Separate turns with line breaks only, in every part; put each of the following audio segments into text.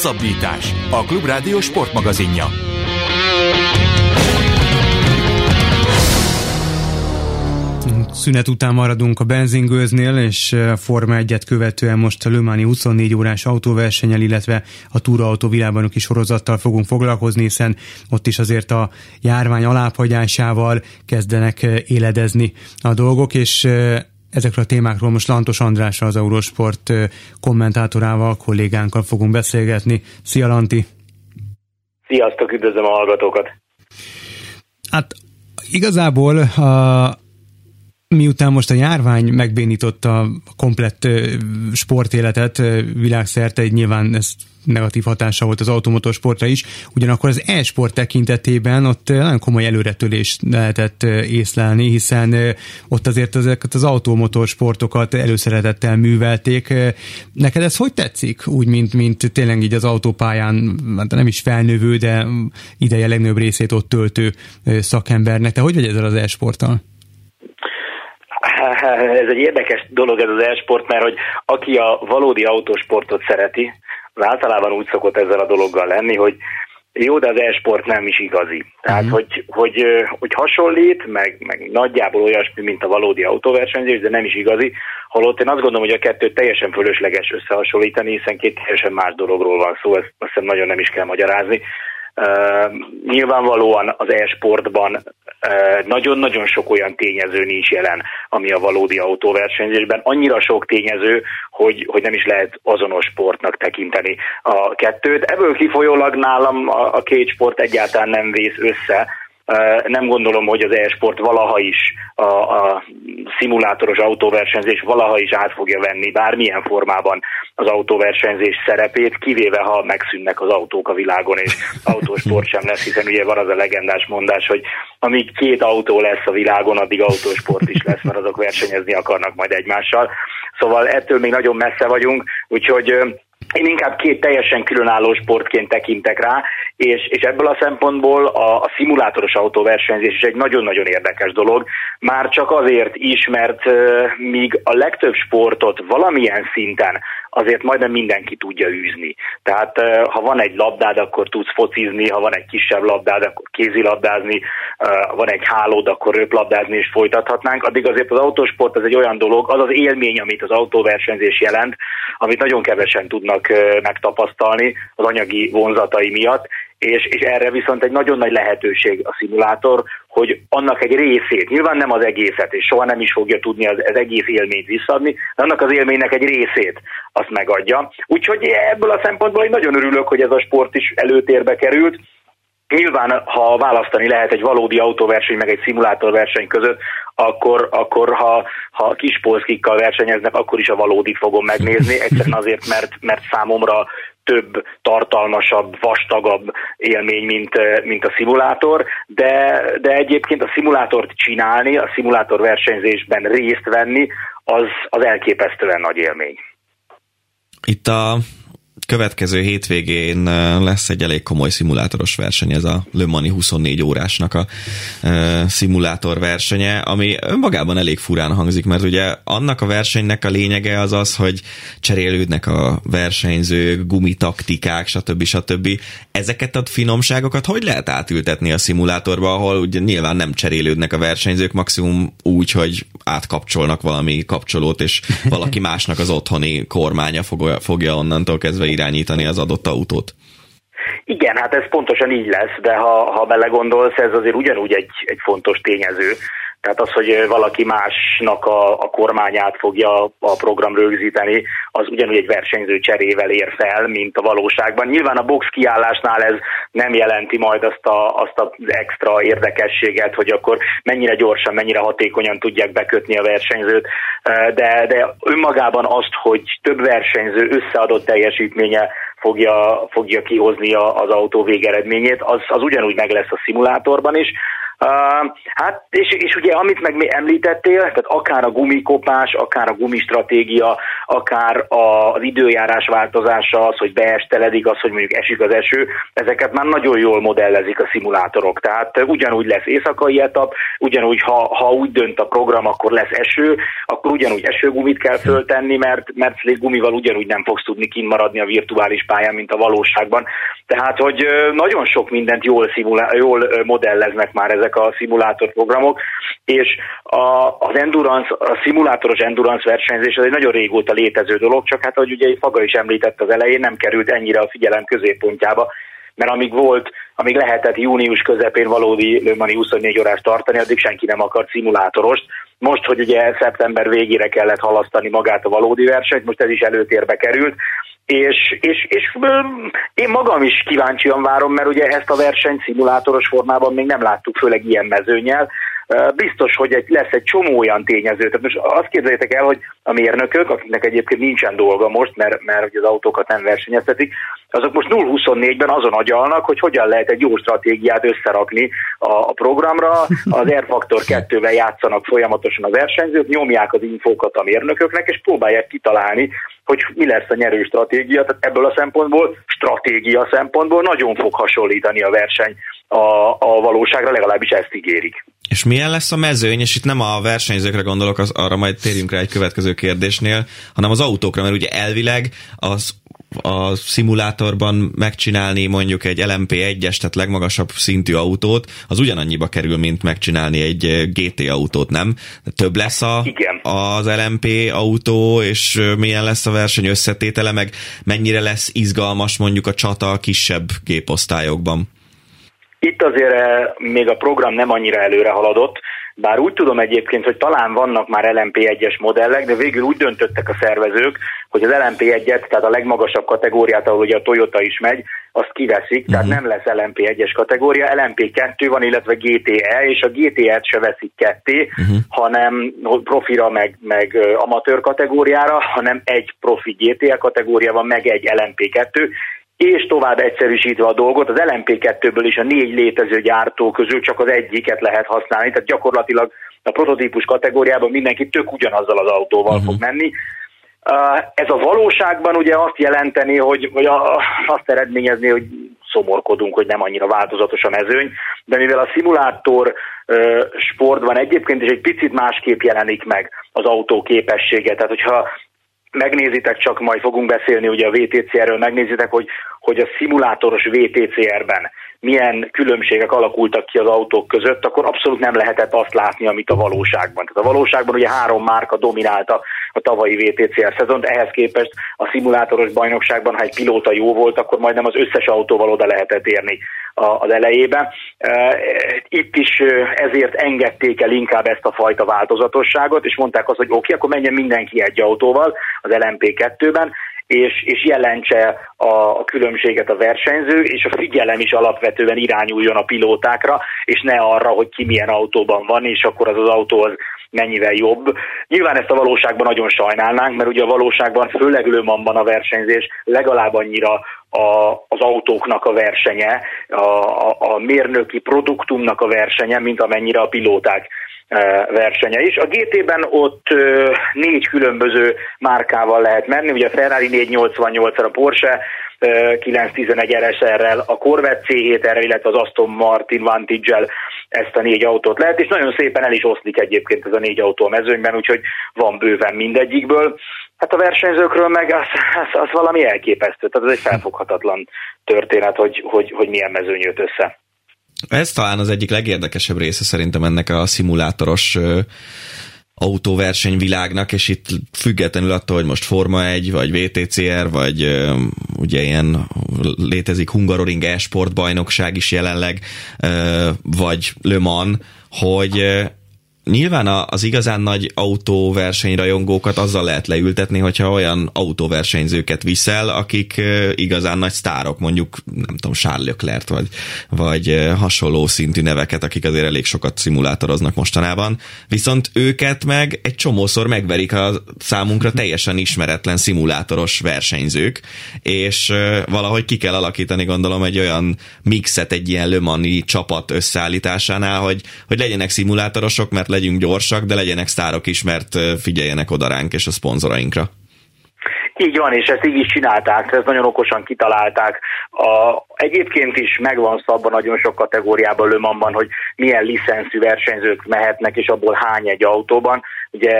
Hosszabbítás. A Klubrádió sportmagazinja.
Szünet után maradunk a benzingőznél, és a Forma 1-et követően most a Lömani 24 órás autóversenyel, illetve a túraautó világbajnoki sorozattal fogunk foglalkozni, hiszen ott is azért a járvány alábbhagyásával kezdenek éledezni a dolgok, és ezekről a témákról most Lantos Andrással, az Eurosport kommentátorával, kollégánkkal fogunk beszélgetni. Szia Lanti!
Sziasztok, üdvözlöm a hallgatókat!
Hát igazából a, miután most a járvány megbénította a komplett sportéletet világszerte, nyilván ezt negatív hatása volt az automotorsportra is, ugyanakkor az e-sport tekintetében ott nagyon komoly előretölést lehetett észlelni, hiszen ott azért ezeket az automotorsportokat előszeretettel művelték. Neked ez hogy tetszik? Úgy, mint, mint tényleg így az autópályán, hát nem is felnövő, de ideje legnagyobb részét ott töltő szakembernek. Te hogy vagy ezzel az e-sporttal?
Ez egy érdekes dolog ez az e-sport, mert hogy aki a valódi autósportot szereti, az általában úgy szokott ezzel a dologgal lenni, hogy jó, de az e-sport nem is igazi. Tehát, uh-huh. hogy, hogy, hogy hasonlít, meg, meg nagyjából olyasmi, mint a valódi autóversenyzés, de nem is igazi. Holott én azt gondolom, hogy a kettőt teljesen fölösleges összehasonlítani, hiszen két teljesen más dologról van szó, ezt azt hiszem nagyon nem is kell magyarázni. Uh, nyilvánvalóan az e-sportban nagyon-nagyon sok olyan tényező nincs jelen, ami a valódi autóversenyzésben. Annyira sok tényező, hogy, hogy nem is lehet azonos sportnak tekinteni a kettőt. Ebből kifolyólag nálam a, a két sport egyáltalán nem vész össze, nem gondolom, hogy az e-sport valaha is a, a szimulátoros autóversenyzés valaha is át fogja venni bármilyen formában az autóversenyzés szerepét, kivéve ha megszűnnek az autók a világon, és autósport sem lesz, hiszen ugye van az a legendás mondás, hogy amíg két autó lesz a világon, addig autósport is lesz, mert azok versenyezni akarnak majd egymással. Szóval ettől még nagyon messze vagyunk, úgyhogy én inkább két teljesen különálló sportként tekintek rá, és, és ebből a szempontból a, a szimulátoros autóversenyzés is egy nagyon-nagyon érdekes dolog, már csak azért is, mert uh, míg a legtöbb sportot valamilyen szinten azért majdnem mindenki tudja űzni. Tehát ha van egy labdád, akkor tudsz focizni, ha van egy kisebb labdád, akkor kézilabdázni, ha van egy hálód, akkor röplabdázni és folytathatnánk. Addig azért az autósport ez egy olyan dolog, az az élmény, amit az autóversenyzés jelent, amit nagyon kevesen tudnak megtapasztalni az anyagi vonzatai miatt, és, és erre viszont egy nagyon nagy lehetőség a szimulátor, hogy annak egy részét, nyilván nem az egészet, és soha nem is fogja tudni az, az egész élményt visszadni, de annak az élménynek egy részét azt megadja. Úgyhogy ebből a szempontból én nagyon örülök, hogy ez a sport is előtérbe került, Nyilván, ha választani lehet egy valódi autóverseny meg egy szimulátorverseny között, akkor, akkor ha, ha kis polszkikkal versenyeznek, akkor is a valódit fogom megnézni, egyszerűen azért, mert, mert számomra több, tartalmasabb, vastagabb élmény, mint, mint a szimulátor, de, de egyébként a szimulátort csinálni, a szimulátor versenyzésben részt venni, az, az elképesztően nagy élmény.
Itt a következő hétvégén lesz egy elég komoly szimulátoros verseny, ez a Le Mani 24 órásnak a uh, szimulátor versenye, ami önmagában elég furán hangzik, mert ugye annak a versenynek a lényege az az, hogy cserélődnek a versenyzők, gumitaktikák, stb. stb. Ezeket a finomságokat hogy lehet átültetni a szimulátorba, ahol ugye nyilván nem cserélődnek a versenyzők, maximum úgy, hogy átkapcsolnak valami kapcsolót, és valaki másnak az otthoni kormánya fogja onnantól kezdve irányítani az adott autót.
Igen, hát ez pontosan így lesz, de ha, ha belegondolsz, ez azért ugyanúgy egy, egy fontos tényező. Tehát az, hogy valaki másnak a, a kormányát fogja a program rögzíteni, az ugyanúgy egy versenyző cserével ér fel, mint a valóságban. Nyilván a box kiállásnál ez nem jelenti majd azt, a, azt az extra érdekességet, hogy akkor mennyire gyorsan, mennyire hatékonyan tudják bekötni a versenyzőt, de, de önmagában azt, hogy több versenyző összeadott teljesítménye fogja, fogja kihozni az autó végeredményét, az, az ugyanúgy meg lesz a szimulátorban is, Uh, hát, és, és ugye amit meg említettél, tehát akár a gumikopás, akár a gumistratégia, akár a, az időjárás változása, az, hogy beesteledik, az, hogy mondjuk esik az eső, ezeket már nagyon jól modellezik a szimulátorok. Tehát ugyanúgy lesz éjszakai etap, ugyanúgy, ha, ha úgy dönt a program, akkor lesz eső, akkor ugyanúgy esőgumit kell föltenni, mert, mert gumival ugyanúgy nem fogsz tudni kimaradni a virtuális pályán, mint a valóságban. Tehát, hogy nagyon sok mindent jól, szimulá- jól modelleznek már ezek a szimulátorprogramok, és a, az endurance, a szimulátoros endurance versenyzés az egy nagyon régóta létező dolog, csak hát, ahogy ugye Faga is említett az elején, nem került ennyire a figyelem középpontjába, mert amíg volt, amíg lehetett június közepén valódi Lömani 24 órás tartani, addig senki nem akart szimulátorost. Most, hogy ugye szeptember végére kellett halasztani magát a valódi versenyt, most ez is előtérbe került, és, és, és én magam is kíváncsian várom, mert ugye ezt a versenyt szimulátoros formában még nem láttuk, főleg ilyen mezőnyel, biztos, hogy egy, lesz egy csomó olyan tényező. Tehát most azt képzeljétek el, hogy a mérnökök, akiknek egyébként nincsen dolga most, mert, mert az autókat nem versenyeztetik, azok most 0-24-ben azon agyalnak, hogy hogyan lehet egy jó stratégiát összerakni a, a programra. Az Air Factor 2-vel játszanak folyamatosan a versenyzők, nyomják az infókat a mérnököknek, és próbálják kitalálni, hogy mi lesz a nyerő stratégia. Tehát ebből a szempontból, stratégia szempontból nagyon fog hasonlítani a verseny a, a valóságra, legalábbis ezt ígérik.
És milyen lesz a mezőny, és itt nem a versenyzőkre gondolok, az, arra majd térjünk rá egy következő kérdésnél, hanem az autókra, mert ugye elvileg az a szimulátorban megcsinálni mondjuk egy LMP1-es, tehát legmagasabb szintű autót, az ugyanannyiba kerül, mint megcsinálni egy GT autót, nem? Több lesz a,
Igen.
az LMP autó, és milyen lesz a verseny összetétele, meg mennyire lesz izgalmas mondjuk a csata a kisebb géposztályokban?
Itt azért eh, még a program nem annyira előre haladott, bár úgy tudom egyébként, hogy talán vannak már LMP1-es modellek, de végül úgy döntöttek a szervezők, hogy az LMP1-et, tehát a legmagasabb kategóriát, ahol ugye a Toyota is megy, azt kiveszik, tehát mhm. nem lesz LMP1-es kategória, LMP2 van, illetve GTE, és a GTE-t se veszik ketté, uh-huh. hanem profira, meg, meg amatőr kategóriára, hanem egy profi GTE kategória van, meg egy LMP2, és tovább egyszerűsítve a dolgot, az LMP2-ből is a négy létező gyártó közül csak az egyiket lehet használni, tehát gyakorlatilag a prototípus kategóriában mindenki tök ugyanazzal az autóval uh-huh. fog menni. Ez a valóságban ugye azt jelenteni, hogy, vagy azt eredményezni, hogy szomorkodunk, hogy nem annyira változatos a mezőny, de mivel a szimulátor sportban egyébként is egy picit másképp jelenik meg az autó képessége. Tehát, hogyha megnézitek, csak majd fogunk beszélni ugye a VTCR-ről, megnézitek, hogy, hogy a szimulátoros VTCR-ben milyen különbségek alakultak ki az autók között, akkor abszolút nem lehetett azt látni, amit a valóságban. Tehát a valóságban ugye három márka dominálta a tavalyi VTCR szezont, ehhez képest a szimulátoros bajnokságban, ha egy pilóta jó volt, akkor majdnem az összes autóval oda lehetett érni az elejébe. Itt is ezért engedték el inkább ezt a fajta változatosságot, és mondták azt, hogy oké, okay, akkor menjen mindenki egy autóval az LMP2-ben, és, és jelentse a, a különbséget a versenyző, és a figyelem is alapvetően irányuljon a pilótákra, és ne arra, hogy ki milyen autóban van, és akkor az az autó az mennyivel jobb. Nyilván ezt a valóságban nagyon sajnálnánk, mert ugye a valóságban, főleg Lőmanban a versenyzés legalább annyira a, az autóknak a versenye, a, a, a mérnöki produktumnak a versenye, mint amennyire a pilóták versenye is. A GT-ben ott négy különböző márkával lehet menni, ugye a Ferrari 488 a Porsche 911 RSR-rel, a Corvette C7-rel, illetve az Aston Martin Vantage-el ezt a négy autót lehet, és nagyon szépen el is oszlik egyébként ez a négy autó a mezőnyben, úgyhogy van bőven mindegyikből. Hát a versenyzőkről meg az, az, az valami elképesztő, tehát ez egy felfoghatatlan történet, hogy, hogy, hogy milyen mezőny jött össze.
Ez talán az egyik legérdekesebb része szerintem ennek a szimulátoros autóverseny világnak, és itt függetlenül attól, hogy most Forma 1, vagy VTCR, vagy uh, ugye ilyen létezik Hungaroring e-sport bajnokság is jelenleg, uh, vagy Le Mans, hogy nyilván az igazán nagy autóversenyrajongókat azzal lehet leültetni, hogyha olyan autóversenyzőket viszel, akik igazán nagy sztárok, mondjuk nem tudom, Charles Leclerc, vagy, vagy hasonló szintű neveket, akik azért elég sokat szimulátoroznak mostanában. Viszont őket meg egy csomószor megverik a számunkra teljesen ismeretlen szimulátoros versenyzők, és valahogy ki kell alakítani, gondolom, egy olyan mixet egy ilyen lömani csapat összeállításánál, hogy, hogy legyenek szimulátorosok, mert legyünk gyorsak, de legyenek sztárok is, mert figyeljenek oda ránk és a szponzorainkra.
Így van, és ezt így is csinálták, ezt nagyon okosan kitalálták. A, egyébként is megvan szabva nagyon sok kategóriában Lömanban, hogy milyen licenszű versenyzők mehetnek, és abból hány egy autóban. Ugye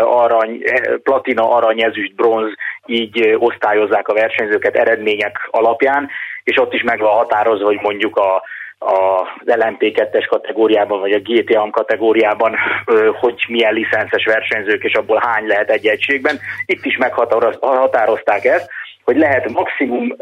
arany, platina, arany, ezüst, bronz, így osztályozzák a versenyzőket eredmények alapján, és ott is meg van határozva, hogy mondjuk a az LMP2-es kategóriában, vagy a GTA kategóriában, hogy milyen licences versenyzők, és abból hány lehet egy egységben. Itt is meghatározták ezt, hogy lehet maximum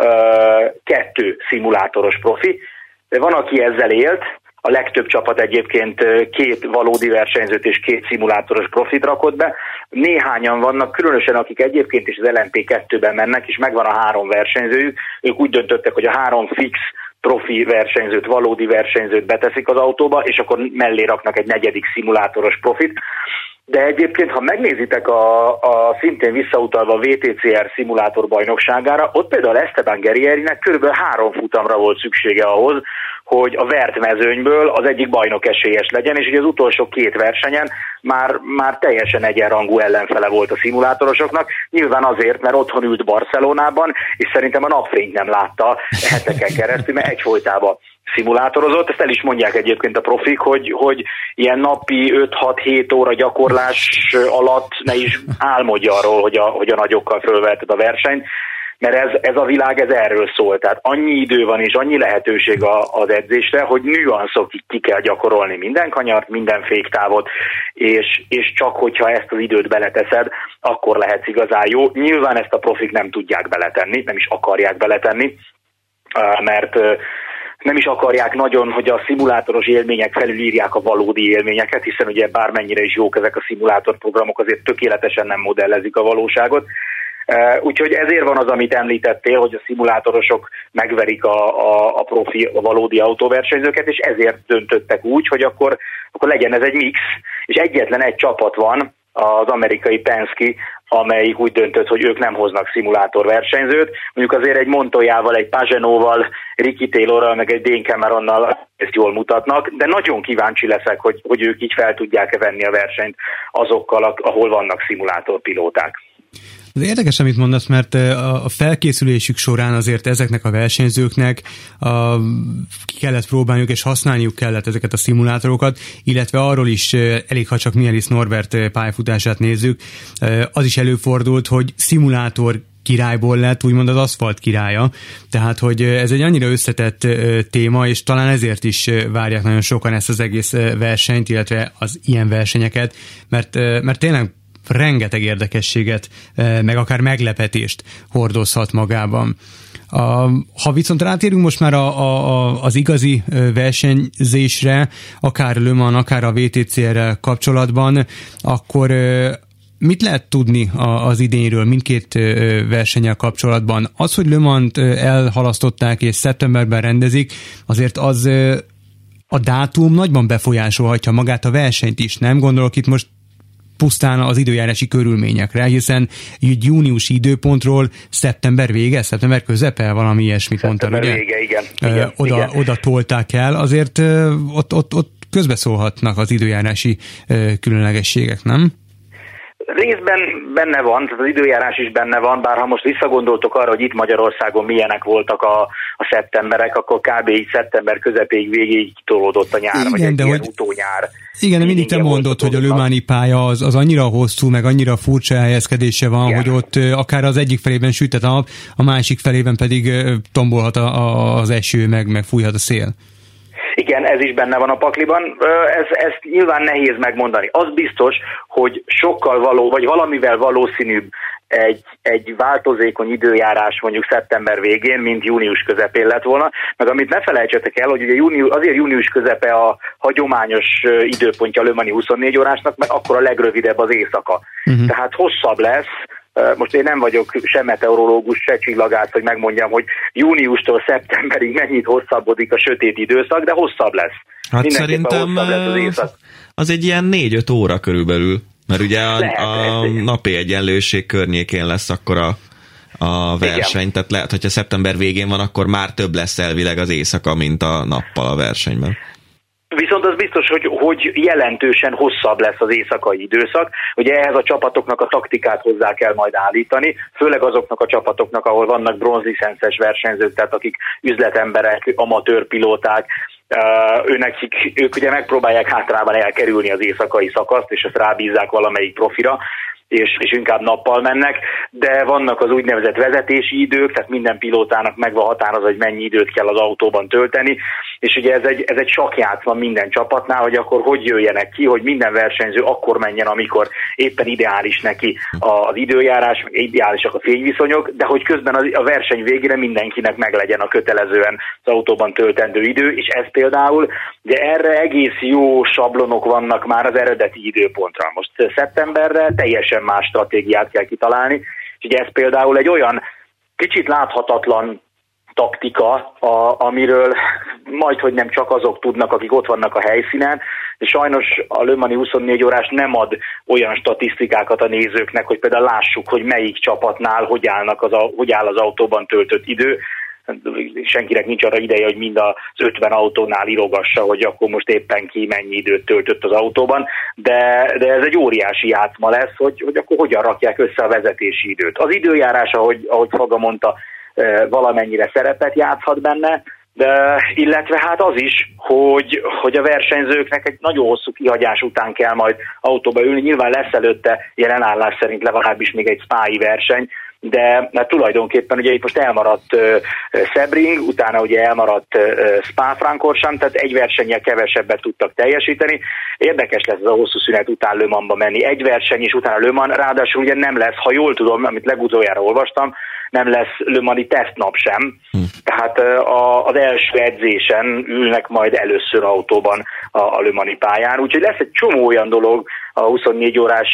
kettő szimulátoros profi. Van, aki ezzel élt, a legtöbb csapat egyébként két valódi versenyzőt és két szimulátoros profit rakott be. Néhányan vannak, különösen akik egyébként is az LMP2-ben mennek, és megvan a három versenyzőjük. Ők úgy döntöttek, hogy a három fix profi versenyzőt, valódi versenyzőt beteszik az autóba, és akkor mellé raknak egy negyedik szimulátoros profit. De egyébként, ha megnézitek a, a szintén visszautalva VTCR szimulátor bajnokságára, ott például Esteban Guerrierinek körülbelül három futamra volt szüksége ahhoz, hogy a vert mezőnyből az egyik bajnok esélyes legyen, és ugye az utolsó két versenyen már, már teljesen egyenrangú ellenfele volt a szimulátorosoknak, nyilván azért, mert otthon ült Barcelonában, és szerintem a napfényt nem látta heteken keresztül, mert egyfolytában szimulátorozott, ezt el is mondják egyébként a profik, hogy, hogy ilyen napi 5-6-7 óra gyakorlás alatt ne is álmodja arról, hogy a, hogy a nagyokkal fölvetted a versenyt, mert ez, ez a világ ez erről szól. Tehát annyi idő van és annyi lehetőség a, az edzésre, hogy nüanszokig ki kell gyakorolni minden kanyart, minden féktávot, és, és csak hogyha ezt az időt beleteszed, akkor lehetsz igazán jó. Nyilván ezt a profik nem tudják beletenni, nem is akarják beletenni, mert nem is akarják nagyon, hogy a szimulátoros élmények felülírják a valódi élményeket, hiszen ugye bármennyire is jók ezek a szimulátorprogramok, azért tökéletesen nem modellezik a valóságot. Úgyhogy ezért van az, amit említettél, hogy a szimulátorosok megverik a, a, a profi, a valódi autóversenyzőket, és ezért döntöttek úgy, hogy akkor, akkor legyen ez egy mix, és egyetlen egy csapat van, az amerikai Penske, amelyik úgy döntött, hogy ők nem hoznak szimulátorversenyzőt. Mondjuk azért egy Montoyával, egy Pagenóval, Ricky Taylorral, meg egy Dane Cameronnal ezt jól mutatnak, de nagyon kíváncsi leszek, hogy, hogy ők így fel tudják-e venni a versenyt azokkal, ahol vannak szimulátorpilóták.
Az érdekes, amit mondasz, mert a felkészülésük során azért ezeknek a versenyzőknek a, ki kellett próbálniuk és használniuk kellett ezeket a szimulátorokat, illetve arról is elég, ha csak Mielis Norbert pályafutását nézzük, az is előfordult, hogy szimulátor királyból lett úgymond az aszfalt királya, tehát hogy ez egy annyira összetett téma, és talán ezért is várják nagyon sokan ezt az egész versenyt, illetve az ilyen versenyeket, mert, mert tényleg rengeteg érdekességet, eh, meg akár meglepetést hordozhat magában. A, ha viszont rátérünk most már a, a, az igazi eh, versenyzésre, akár Le akár a VTCR-rel kapcsolatban, akkor eh, mit lehet tudni az idényről mindkét versenyel kapcsolatban? Az, hogy Le elhalasztották és szeptemberben rendezik, azért az a dátum nagyban befolyásolhatja magát a versenyt is, nem? Gondolok itt most pusztán az időjárási körülményekre, hiszen egy júniusi időpontról szeptember vége, szeptember közepe, valami ilyesmit mondtad,
ugye? Vége, igen. igen,
oda,
igen.
oda tolták el, azért ott, ott, ott közbeszólhatnak az időjárási különlegességek, nem?
Részben benne van, tehát az időjárás is benne van, bár ha most visszagondoltok arra, hogy itt Magyarországon milyenek voltak a, a szeptemberek, akkor kb. így szeptember közepéig végig tolódott a nyár, igen, vagy egy de hogy, utónyár.
Igen, de mindig te mondod, hogy a Lömáni pálya az, az annyira hosszú, meg annyira furcsa helyezkedése van, igen. hogy ott akár az egyik felében süthet a nap, a másik felében pedig tombolhat a, a, az eső, meg, meg fújhat a szél.
Igen, ez is benne van a pakliban. Ez, ezt nyilván nehéz megmondani. Az biztos, hogy sokkal való, vagy valamivel valószínűbb egy, egy változékony időjárás mondjuk szeptember végén, mint június közepén lett volna. Meg amit ne felejtsetek el, hogy ugye június, azért június közepe a hagyományos időpontja a Lömani 24 órásnak, mert akkor a legrövidebb az éjszaka. Uh-huh. Tehát hosszabb lesz, most én nem vagyok sem meteorológus, se csillagász, hogy megmondjam, hogy júniustól szeptemberig mennyit hosszabbodik a sötét időszak, de hosszabb lesz.
Hát szerintem lesz az, az egy ilyen 4-5 óra körülbelül. Mert ugye a, lehet, a napi egyenlőség környékén lesz akkor a, a verseny, Igen. tehát lehet, hogyha szeptember végén van, akkor már több lesz elvileg az éjszaka, mint a nappal a versenyben.
Viszont az biztos, hogy, hogy jelentősen hosszabb lesz az éjszakai időszak. Ugye ehhez a csapatoknak a taktikát hozzá kell majd állítani, főleg azoknak a csapatoknak, ahol vannak bronzlicences versenyzők, tehát akik üzletemberek, amatőr pilóták, ő nekik, ők ugye megpróbálják hátrában elkerülni az éjszakai szakaszt, és ezt rábízzák valamelyik profira, és, és inkább nappal mennek, de vannak az úgynevezett vezetési idők, tehát minden pilótának meg van határozva, hogy mennyi időt kell az autóban tölteni, és ugye ez egy, ez egy sakjátszma minden csapatnál, hogy akkor hogy jöjjenek ki, hogy minden versenyző akkor menjen, amikor éppen ideális neki az időjárás, ideálisak a fényviszonyok, de hogy közben a verseny végére mindenkinek meglegyen a kötelezően az autóban töltendő idő, és ez például, ugye erre egész jó sablonok vannak már az eredeti időpontra. Most szeptemberre teljesen teljesen más stratégiát kell kitalálni. És ugye ez például egy olyan kicsit láthatatlan taktika, a, amiről majd, hogy nem csak azok tudnak, akik ott vannak a helyszínen, de sajnos a Lömani 24 órás nem ad olyan statisztikákat a nézőknek, hogy például lássuk, hogy melyik csapatnál hogy, állnak az, hogy áll az autóban töltött idő, senkinek nincs arra ideje, hogy mind az 50 autónál irogassa, hogy akkor most éppen ki mennyi időt töltött az autóban, de, de ez egy óriási játszma lesz, hogy, hogy akkor hogyan rakják össze a vezetési időt. Az időjárás, ahogy, ahogy Faga mondta, e, valamennyire szerepet játszhat benne, de, illetve hát az is, hogy, hogy a versenyzőknek egy nagyon hosszú kihagyás után kell majd autóba ülni. Nyilván lesz előtte jelenállás szerint legalábbis még egy spái verseny, de mert tulajdonképpen ugye itt most elmaradt Sebring, utána ugye elmaradt Spa-Francorchamps, tehát egy versennyel kevesebbet tudtak teljesíteni. Érdekes lesz ez a hosszú szünet után Le Mansba menni. Egy verseny és utána Le Mans, ráadásul ugye nem lesz, ha jól tudom, amit legutoljára olvastam, nem lesz Le Mani tesztnap sem, hm. tehát a, az első edzésen ülnek majd először autóban a, a Le Mani pályán, úgyhogy lesz egy csomó olyan dolog a 24 órás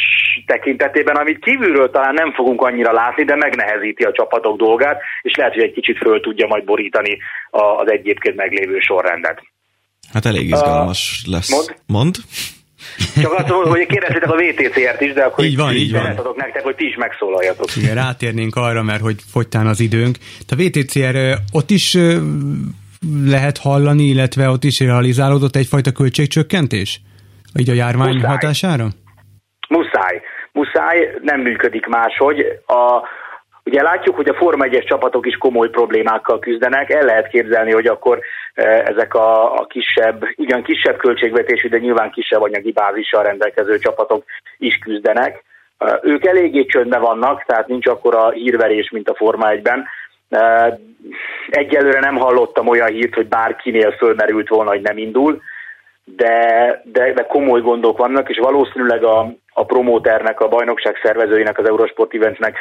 tekintetében, amit kívülről talán nem fogunk annyira látni, de megnehezíti a csapatok dolgát, és lehet, hogy egy kicsit föl tudja majd borítani az egyébként meglévő sorrendet.
Hát elég izgalmas uh, lesz. Mond? Mond?
Csak azt mondom, hogy kérdeztétek a VTCR-t is, de akkor
így van, így van.
adok nektek, hogy ti is megszólaljatok.
Igen, rátérnénk arra, mert hogy fogytán az időnk. A VTCR ott is lehet hallani, illetve ott is realizálódott egyfajta költségcsökkentés? Így a járvány Muszáj. hatására?
Muszáj. Muszáj, nem működik máshogy. A, Ugye látjuk, hogy a Forma 1-es csapatok is komoly problémákkal küzdenek, el lehet képzelni, hogy akkor e, ezek a, a kisebb, ugyan kisebb költségvetésű, de nyilván kisebb anyagi bázissal rendelkező csapatok is küzdenek. E, ők eléggé csöndben vannak, tehát nincs akkor a hírverés, mint a Forma 1-ben. E, egyelőre nem hallottam olyan hírt, hogy bárkinél fölmerült volna, hogy nem indul de, de, de komoly gondok vannak, és valószínűleg a, a promóternek, a bajnokság szervezőinek, az Eurosport Eventsnek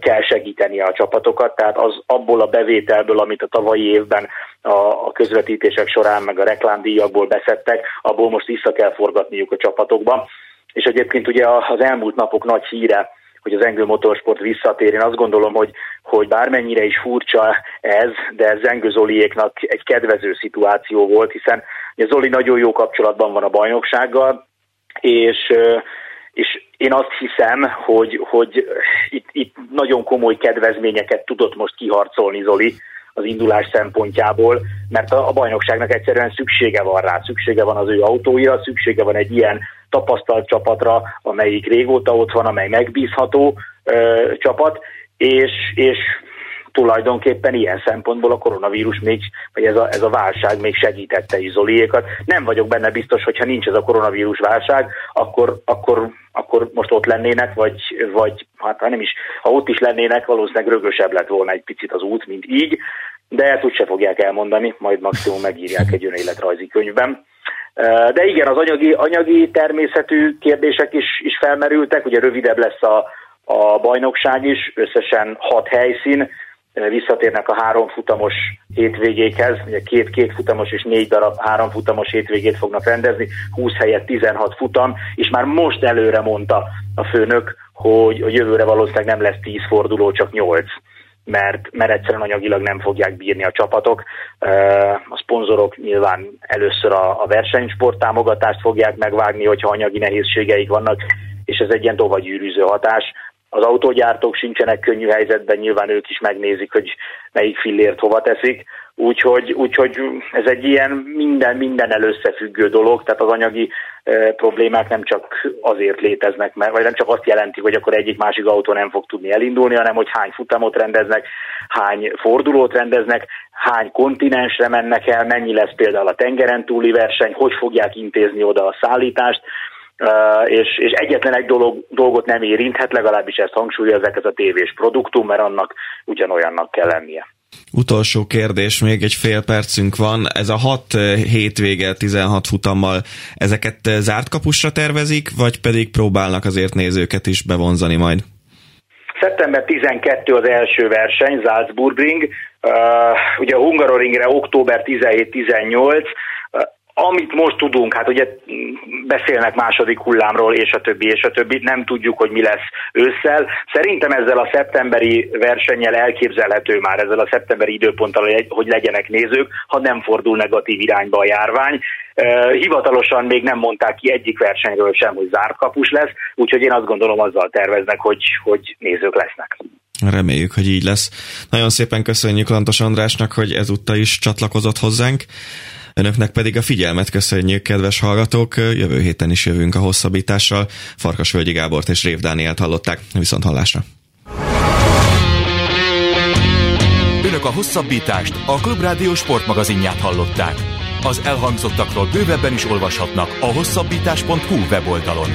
kell segíteni a csapatokat, tehát az abból a bevételből, amit a tavalyi évben a, a közvetítések során, meg a reklámdíjakból beszedtek, abból most vissza kell forgatniuk a csapatokba. És egyébként ugye az elmúlt napok nagy híre, hogy az Engő Motorsport visszatér. Én azt gondolom, hogy, hogy bármennyire is furcsa ez, de Zengő Zoliéknak egy kedvező szituáció volt, hiszen Zoli nagyon jó kapcsolatban van a bajnoksággal, és és én azt hiszem, hogy, hogy itt, itt nagyon komoly kedvezményeket tudott most kiharcolni Zoli az indulás szempontjából, mert a, a bajnokságnak egyszerűen szüksége van rá, szüksége van az ő autóira, szüksége van egy ilyen tapasztalt csapatra, amelyik régóta ott van, amely megbízható ö, csapat, és, és tulajdonképpen ilyen szempontból a koronavírus még, vagy ez a, ez a válság még segítette Zoliékat. Nem vagyok benne biztos, hogyha nincs ez a koronavírus válság, akkor, akkor, akkor most ott lennének, vagy, vagy hát ha nem is, ha ott is lennének, valószínűleg rögösebb lett volna egy picit az út, mint így, de ezt úgyse fogják elmondani, majd maximum megírják egy önéletrajzi könyvben. De igen, az anyagi, anyagi természetű kérdések is, is felmerültek, ugye rövidebb lesz a, a bajnokság is, összesen hat helyszín, visszatérnek a három futamos hétvégékhez, ugye két két futamos és négy darab három futamos hétvégét fognak rendezni, 20 helyett 16 futam, és már most előre mondta a főnök, hogy a jövőre valószínűleg nem lesz 10 forduló, csak 8 mert, mert egyszerűen anyagilag nem fogják bírni a csapatok. A szponzorok nyilván először a, a versenysport támogatást fogják megvágni, hogyha anyagi nehézségeik vannak, és ez egy ilyen tovagyűrűző hatás. Az autógyártók sincsenek könnyű helyzetben, nyilván ők is megnézik, hogy melyik fillért hova teszik. Úgyhogy, úgyhogy ez egy ilyen minden, minden összefüggő dolog, tehát az anyagi e, problémák nem csak azért léteznek meg, vagy nem csak azt jelenti, hogy akkor egyik-másik autó nem fog tudni elindulni, hanem hogy hány futamot rendeznek, hány fordulót rendeznek, hány kontinensre mennek el, mennyi lesz például a tengeren túli verseny, hogy fogják intézni oda a szállítást, és, és egyetlen egy dolog, dolgot nem érinthet, legalábbis ezt hangsúlyozzák, ez a tévés produktum, mert annak ugyanolyannak kell lennie.
Utolsó kérdés, még egy fél percünk van. Ez a hat hétvége 16 futammal, ezeket zárt kapusra tervezik, vagy pedig próbálnak azért nézőket is bevonzani majd?
Szeptember 12 az első verseny, Salzburgring, uh, ugye a Hungaroringre október 17-18, amit most tudunk, hát ugye beszélnek második hullámról, és a többi, és a többi, nem tudjuk, hogy mi lesz ősszel. Szerintem ezzel a szeptemberi versennyel elképzelhető már, ezzel a szeptemberi időponttal, hogy legyenek nézők, ha nem fordul negatív irányba a járvány. Hivatalosan még nem mondták ki egyik versenyről sem, hogy zárt kapus lesz, úgyhogy én azt gondolom azzal terveznek, hogy, hogy nézők lesznek.
Reméljük, hogy így lesz. Nagyon szépen köszönjük Lantos Andrásnak, hogy ezúttal is csatlakozott hozzánk. Önöknek pedig a figyelmet köszönjük, kedves hallgatók. Jövő héten is jövünk a hosszabbítással. Farkas Völgyi Gábort és Rév Dánielt hallották. Viszont hallásra.
Önök a hosszabbítást, a Klubrádió sportmagazinját hallották. Az elhangzottakról bővebben is olvashatnak a hosszabbítás.hu weboldalon.